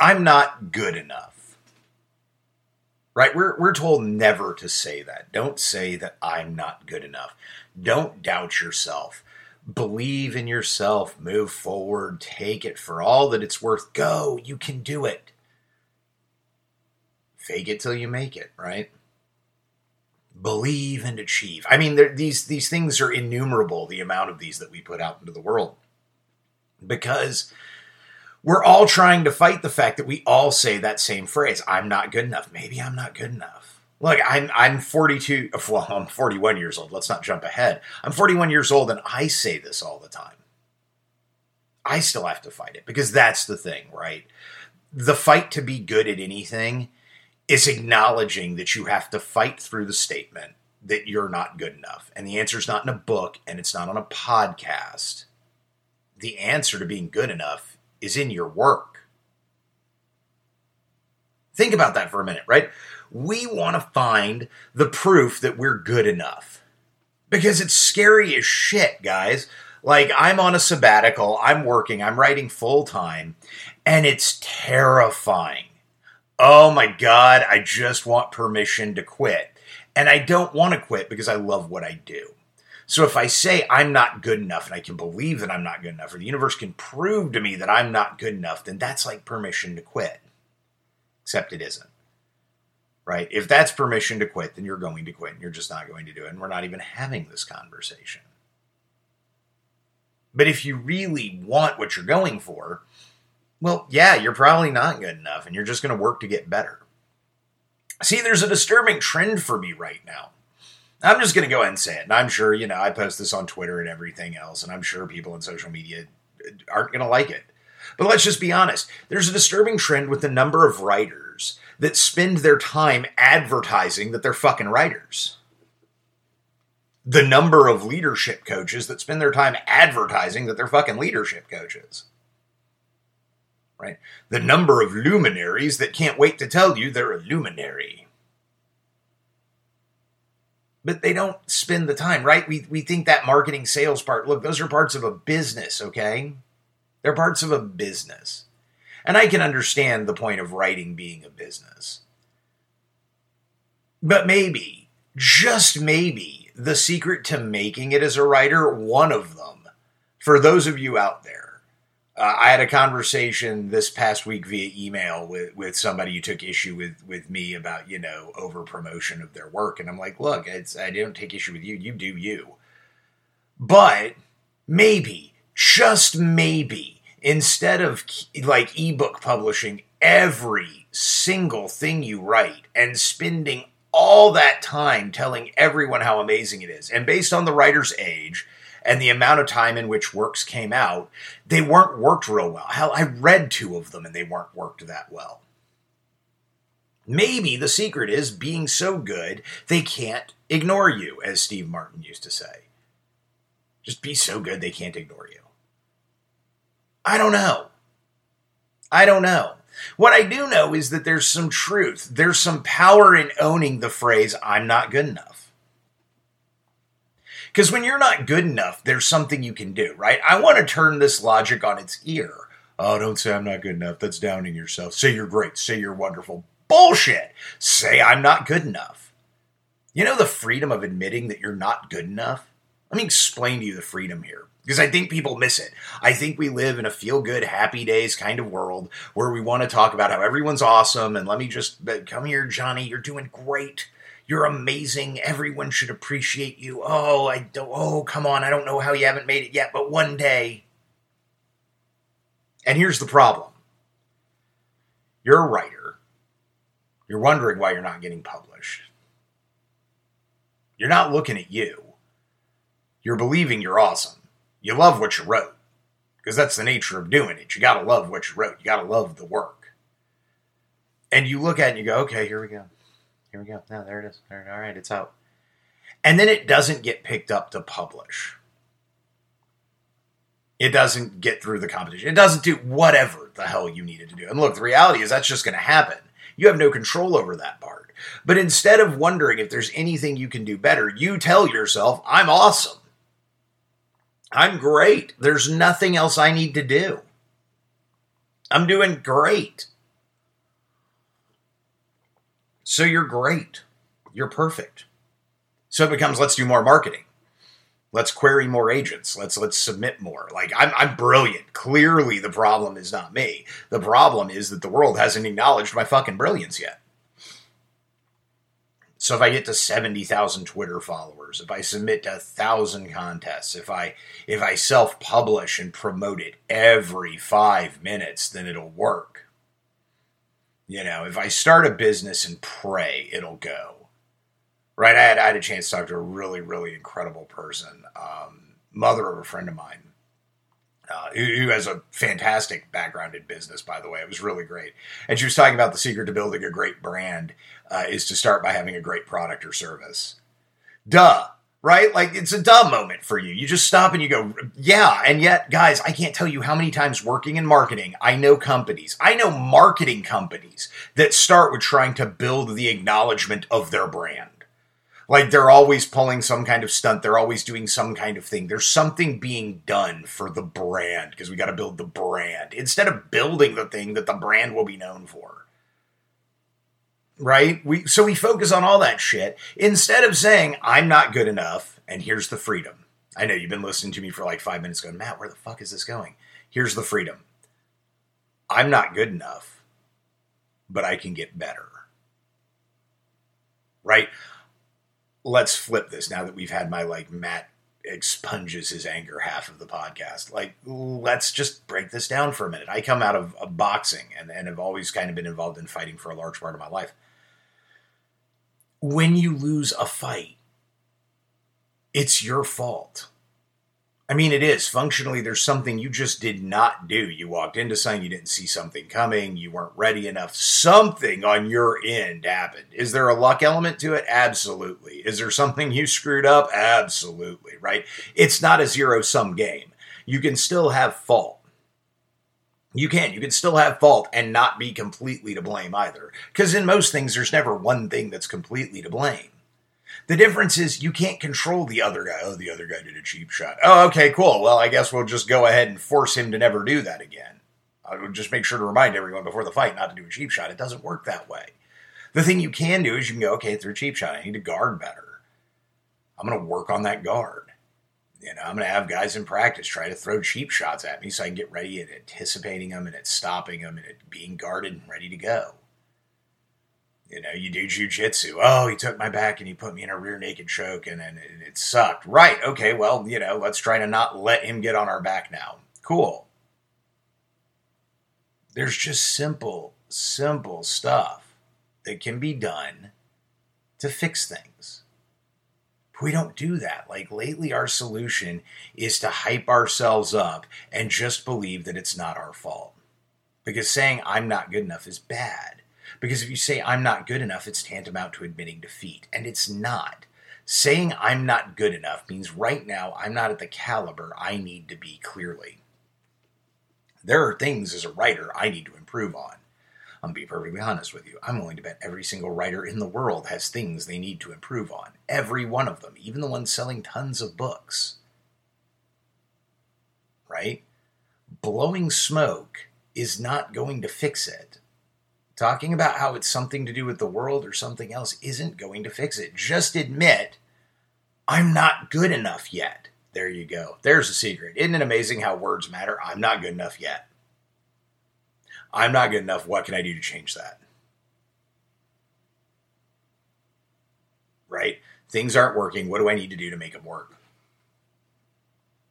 I'm not good enough. Right? We're, we're told never to say that. Don't say that I'm not good enough. Don't doubt yourself. Believe in yourself. Move forward. Take it for all that it's worth. Go. You can do it. Fake it till you make it, right? Believe and achieve. I mean, these these things are innumerable. The amount of these that we put out into the world, because we're all trying to fight the fact that we all say that same phrase i'm not good enough. Maybe i'm not good enough. Look i'm i'm 42 well i'm 41 years old. Let's not jump ahead. I'm 41 years old and i say this all the time. I still have to fight it because that's the thing right? The fight to be good at anything is acknowledging that you have to fight through the statement that you're not good enough. And the answer is not in a book and it's not on a podcast. The answer to being good enough is in your work. Think about that for a minute, right? We want to find the proof that we're good enough because it's scary as shit, guys. Like, I'm on a sabbatical, I'm working, I'm writing full time, and it's terrifying. Oh my God, I just want permission to quit. And I don't want to quit because I love what I do. So if I say I'm not good enough and I can believe that I'm not good enough, or the universe can prove to me that I'm not good enough, then that's like permission to quit. Except it isn't. Right? If that's permission to quit, then you're going to quit and you're just not going to do it. And we're not even having this conversation. But if you really want what you're going for, well, yeah, you're probably not good enough and you're just going to work to get better. See, there's a disturbing trend for me right now. I'm just going to go ahead and say it. And I'm sure, you know, I post this on Twitter and everything else, and I'm sure people in social media aren't going to like it. But let's just be honest. There's a disturbing trend with the number of writers that spend their time advertising that they're fucking writers. The number of leadership coaches that spend their time advertising that they're fucking leadership coaches. Right? The number of luminaries that can't wait to tell you they're a luminary but they don't spend the time, right? We, we think that marketing sales part, look, those are parts of a business, okay? They're parts of a business. And I can understand the point of writing being a business. But maybe, just maybe, the secret to making it as a writer, one of them, for those of you out there, uh, I had a conversation this past week via email with, with somebody who took issue with, with me about, you know, over promotion of their work. And I'm like, look, I don't take issue with you. You do you. But maybe, just maybe, instead of like ebook publishing every single thing you write and spending all that time telling everyone how amazing it is, and based on the writer's age, and the amount of time in which works came out, they weren't worked real well. Hell, I read two of them and they weren't worked that well. Maybe the secret is being so good they can't ignore you, as Steve Martin used to say. Just be so good they can't ignore you. I don't know. I don't know. What I do know is that there's some truth. There's some power in owning the phrase, I'm not good enough. Because when you're not good enough, there's something you can do, right? I want to turn this logic on its ear. Oh, don't say I'm not good enough. That's downing yourself. Say you're great. Say you're wonderful. Bullshit. Say I'm not good enough. You know the freedom of admitting that you're not good enough? Let me explain to you the freedom here because I think people miss it. I think we live in a feel good, happy days kind of world where we want to talk about how everyone's awesome and let me just come here, Johnny, you're doing great. You're amazing. Everyone should appreciate you. Oh, I don't. Oh, come on. I don't know how you haven't made it yet, but one day. And here's the problem you're a writer. You're wondering why you're not getting published. You're not looking at you. You're believing you're awesome. You love what you wrote because that's the nature of doing it. You got to love what you wrote. You got to love the work. And you look at it and you go, okay, here we go. Here we go. Now there it is. There, all right, it's out. And then it doesn't get picked up to publish. It doesn't get through the competition. It doesn't do whatever the hell you needed to do. And look, the reality is that's just going to happen. You have no control over that part. But instead of wondering if there's anything you can do better, you tell yourself, I'm awesome. I'm great. There's nothing else I need to do. I'm doing great. So you're great. You're perfect. So it becomes let's do more marketing. Let's query more agents. Let's let's submit more. Like I'm I'm brilliant. Clearly the problem is not me. The problem is that the world hasn't acknowledged my fucking brilliance yet. So if I get to 70,000 Twitter followers, if I submit to a thousand contests, if I if I self-publish and promote it every five minutes, then it'll work. You know, if I start a business and pray, it'll go. Right? I had, I had a chance to talk to a really, really incredible person, um, mother of a friend of mine, uh, who, who, has a fantastic background in business, by the way. It was really great. And she was talking about the secret to building a great brand uh, is to start by having a great product or service. Duh, right? Like it's a dumb moment for you. You just stop and you go, yeah. And yet, guys, I can't tell you how many times working in marketing, I know companies, I know marketing companies that start with trying to build the acknowledgement of their brand. Like they're always pulling some kind of stunt. They're always doing some kind of thing. There's something being done for the brand because we got to build the brand instead of building the thing that the brand will be known for. Right? We so we focus on all that shit instead of saying I'm not good enough and here's the freedom. I know you've been listening to me for like 5 minutes going, "Matt, where the fuck is this going?" Here's the freedom. I'm not good enough, but I can get better. Right? let's flip this now that we've had my like Matt expunges his anger half of the podcast. Like, let's just break this down for a minute. I come out of, of boxing and, and have always kind of been involved in fighting for a large part of my life. When you lose a fight, it's your fault. I mean, it is. Functionally, there's something you just did not do. You walked into something, you didn't see something coming, you weren't ready enough. Something on your end happened. Is there a luck element to it? Absolutely. Is there something you screwed up? Absolutely, right? It's not a zero sum game. You can still have fault. You can. You can still have fault and not be completely to blame either. Because in most things, there's never one thing that's completely to blame. The difference is you can't control the other guy. Oh, the other guy did a cheap shot. Oh, okay, cool. Well, I guess we'll just go ahead and force him to never do that again. I would just make sure to remind everyone before the fight not to do a cheap shot. It doesn't work that way. The thing you can do is you can go, okay, through cheap shot, I need to guard better. I'm going to work on that guard. You know, I'm going to have guys in practice try to throw cheap shots at me so I can get ready at anticipating them and at stopping them and at being guarded and ready to go. You know, you do jujitsu. Oh, he took my back and he put me in a rear naked choke and, and it sucked. Right. Okay. Well, you know, let's try to not let him get on our back now. Cool. There's just simple, simple stuff that can be done to fix things. We don't do that. Like lately, our solution is to hype ourselves up and just believe that it's not our fault. Because saying I'm not good enough is bad because if you say I'm not good enough, it's tantamount to admitting defeat. And it's not. Saying I'm not good enough means right now I'm not at the caliber I need to be clearly. There are things as a writer I need to improve on. I'm be perfectly honest with you. I'm willing to bet every single writer in the world has things they need to improve on. Every one of them, even the ones selling tons of books. Right? Blowing smoke is not going to fix it. Talking about how it's something to do with the world or something else isn't going to fix it. Just admit, I'm not good enough yet. There you go. There's a secret. Isn't it amazing how words matter? I'm not good enough yet. I'm not good enough. What can I do to change that? Right? Things aren't working. What do I need to do to make them work?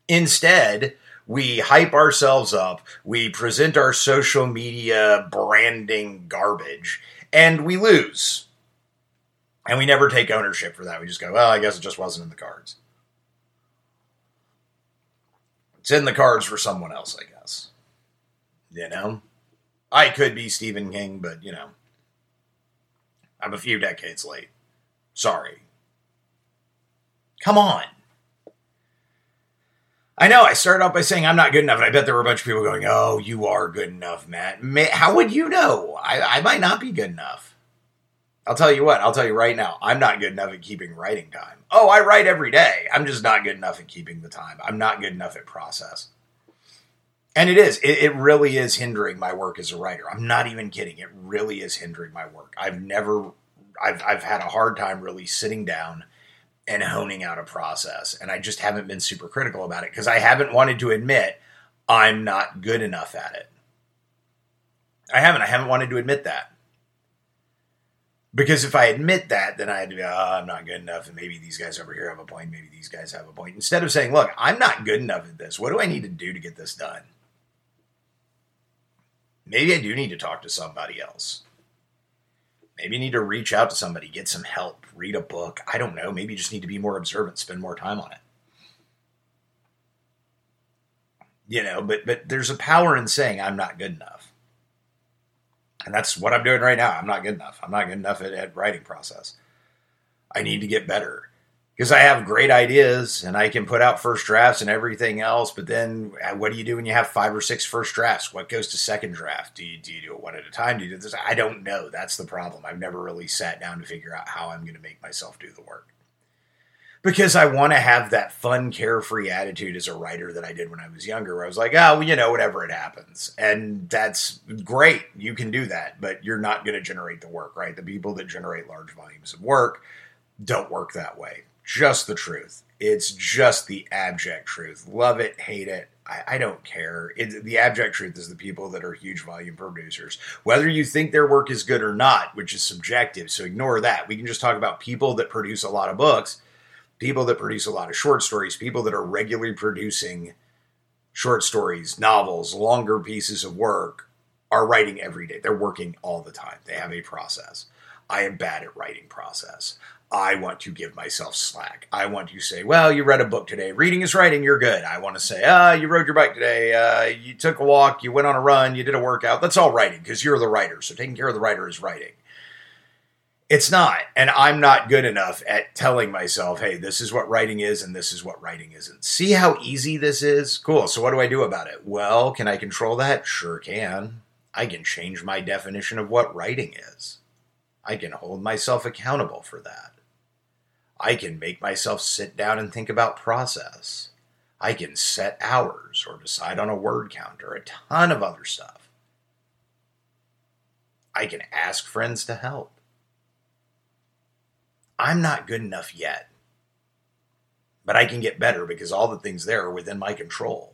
Instead, we hype ourselves up, we present our social media branding garbage, and we lose. And we never take ownership for that. We just go, well, I guess it just wasn't in the cards. It's in the cards for someone else, I guess. You know? I could be Stephen King, but, you know, I'm a few decades late. Sorry. Come on. I know. I started off by saying I'm not good enough, and I bet there were a bunch of people going, "Oh, you are good enough, Matt." How would you know? I, I might not be good enough. I'll tell you what. I'll tell you right now. I'm not good enough at keeping writing time. Oh, I write every day. I'm just not good enough at keeping the time. I'm not good enough at process. And it is. It, it really is hindering my work as a writer. I'm not even kidding. It really is hindering my work. I've never I've I've had a hard time really sitting down and honing out a process, and I just haven't been super critical about it because I haven't wanted to admit I'm not good enough at it. I haven't. I haven't wanted to admit that. Because if I admit that, then I'd be, oh, I'm not good enough, and maybe these guys over here have a point, maybe these guys have a point. Instead of saying, look, I'm not good enough at this. What do I need to do to get this done? Maybe I do need to talk to somebody else. Maybe you need to reach out to somebody, get some help, read a book. I don't know. Maybe you just need to be more observant, spend more time on it. You know, but but there's a power in saying I'm not good enough. And that's what I'm doing right now. I'm not good enough. I'm not good enough at, at writing process. I need to get better because I have great ideas and I can put out first drafts and everything else. But then uh, what do you do when you have five or six first drafts? What goes to second draft? Do you, do you do it one at a time? Do you do this? I don't know. That's the problem. I've never really sat down to figure out how I'm going to make myself do the work because I want to have that fun, carefree attitude as a writer that I did when I was younger, where I was like, oh, well, you know, whatever it happens. And that's great. You can do that, but you're not going to generate the work, right? The people that generate large volumes of work don't work that way. Just the truth. It's just the abject truth. Love it, hate it. I, I don't care. It, the abject truth is the people that are huge volume producers. Whether you think their work is good or not, which is subjective, so ignore that. We can just talk about people that produce a lot of books people that produce a lot of short stories, people that are regularly producing short stories, novels, longer pieces of work are writing every day. They're working all the time. They have a process. I am bad at writing process. I want to give myself slack. I want to say, well, you read a book today. Reading is writing. You're good. I want to say, ah, you rode your bike today. Uh, you took a walk. You went on a run. You did a workout. That's all writing because you're the writer. So taking care of the writer is writing. It's not. And I'm not good enough at telling myself, hey, this is what writing is and this is what writing isn't. See how easy this is? Cool. So what do I do about it? Well, can I control that? Sure can. I can change my definition of what writing is. I can hold myself accountable for that. I can make myself sit down and think about process. I can set hours or decide on a word count or a ton of other stuff. I can ask friends to help. I'm not good enough yet. But I can get better because all the things there are within my control.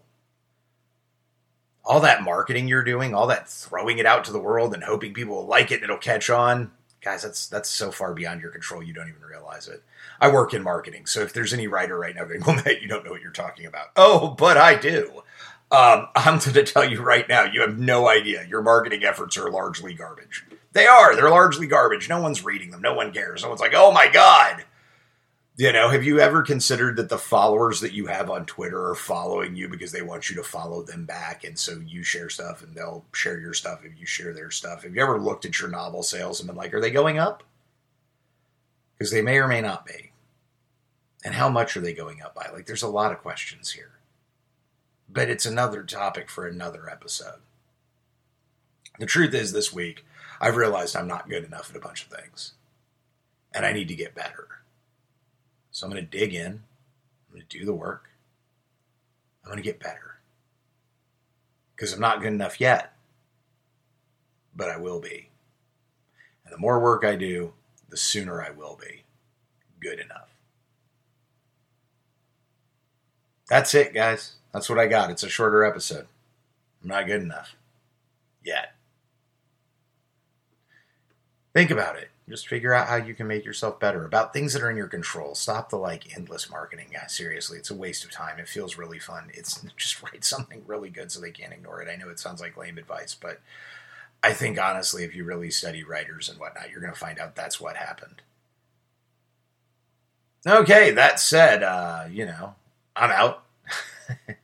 All that marketing you're doing, all that throwing it out to the world and hoping people will like it and it'll catch on, guys, that's that's so far beyond your control you don't even realize it. I work in marketing, so if there's any writer right now going, "Well, Matt, you don't know what you're talking about," oh, but I do. Um, I'm going to tell you right now, you have no idea. Your marketing efforts are largely garbage. They are. They're largely garbage. No one's reading them. No one cares. No one's like, oh my God. You know, have you ever considered that the followers that you have on Twitter are following you because they want you to follow them back? And so you share stuff and they'll share your stuff if you share their stuff. Have you ever looked at your novel sales and been like, are they going up? Because they may or may not be. And how much are they going up by? Like, there's a lot of questions here. But it's another topic for another episode. The truth is, this week, I've realized I'm not good enough at a bunch of things. And I need to get better. So I'm going to dig in. I'm going to do the work. I'm going to get better. Because I'm not good enough yet. But I will be. And the more work I do, the sooner I will be good enough. That's it, guys. That's what I got. It's a shorter episode. I'm not good enough yet. Think about it. Just figure out how you can make yourself better about things that are in your control. Stop the like endless marketing. Yeah, seriously, it's a waste of time. It feels really fun. It's just write something really good so they can't ignore it. I know it sounds like lame advice, but I think honestly, if you really study writers and whatnot, you're going to find out that's what happened. Okay, that said, uh, you know, I'm out.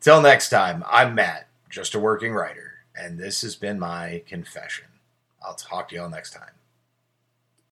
Till next time, I'm Matt, just a working writer, and this has been my confession. I'll talk to y'all next time.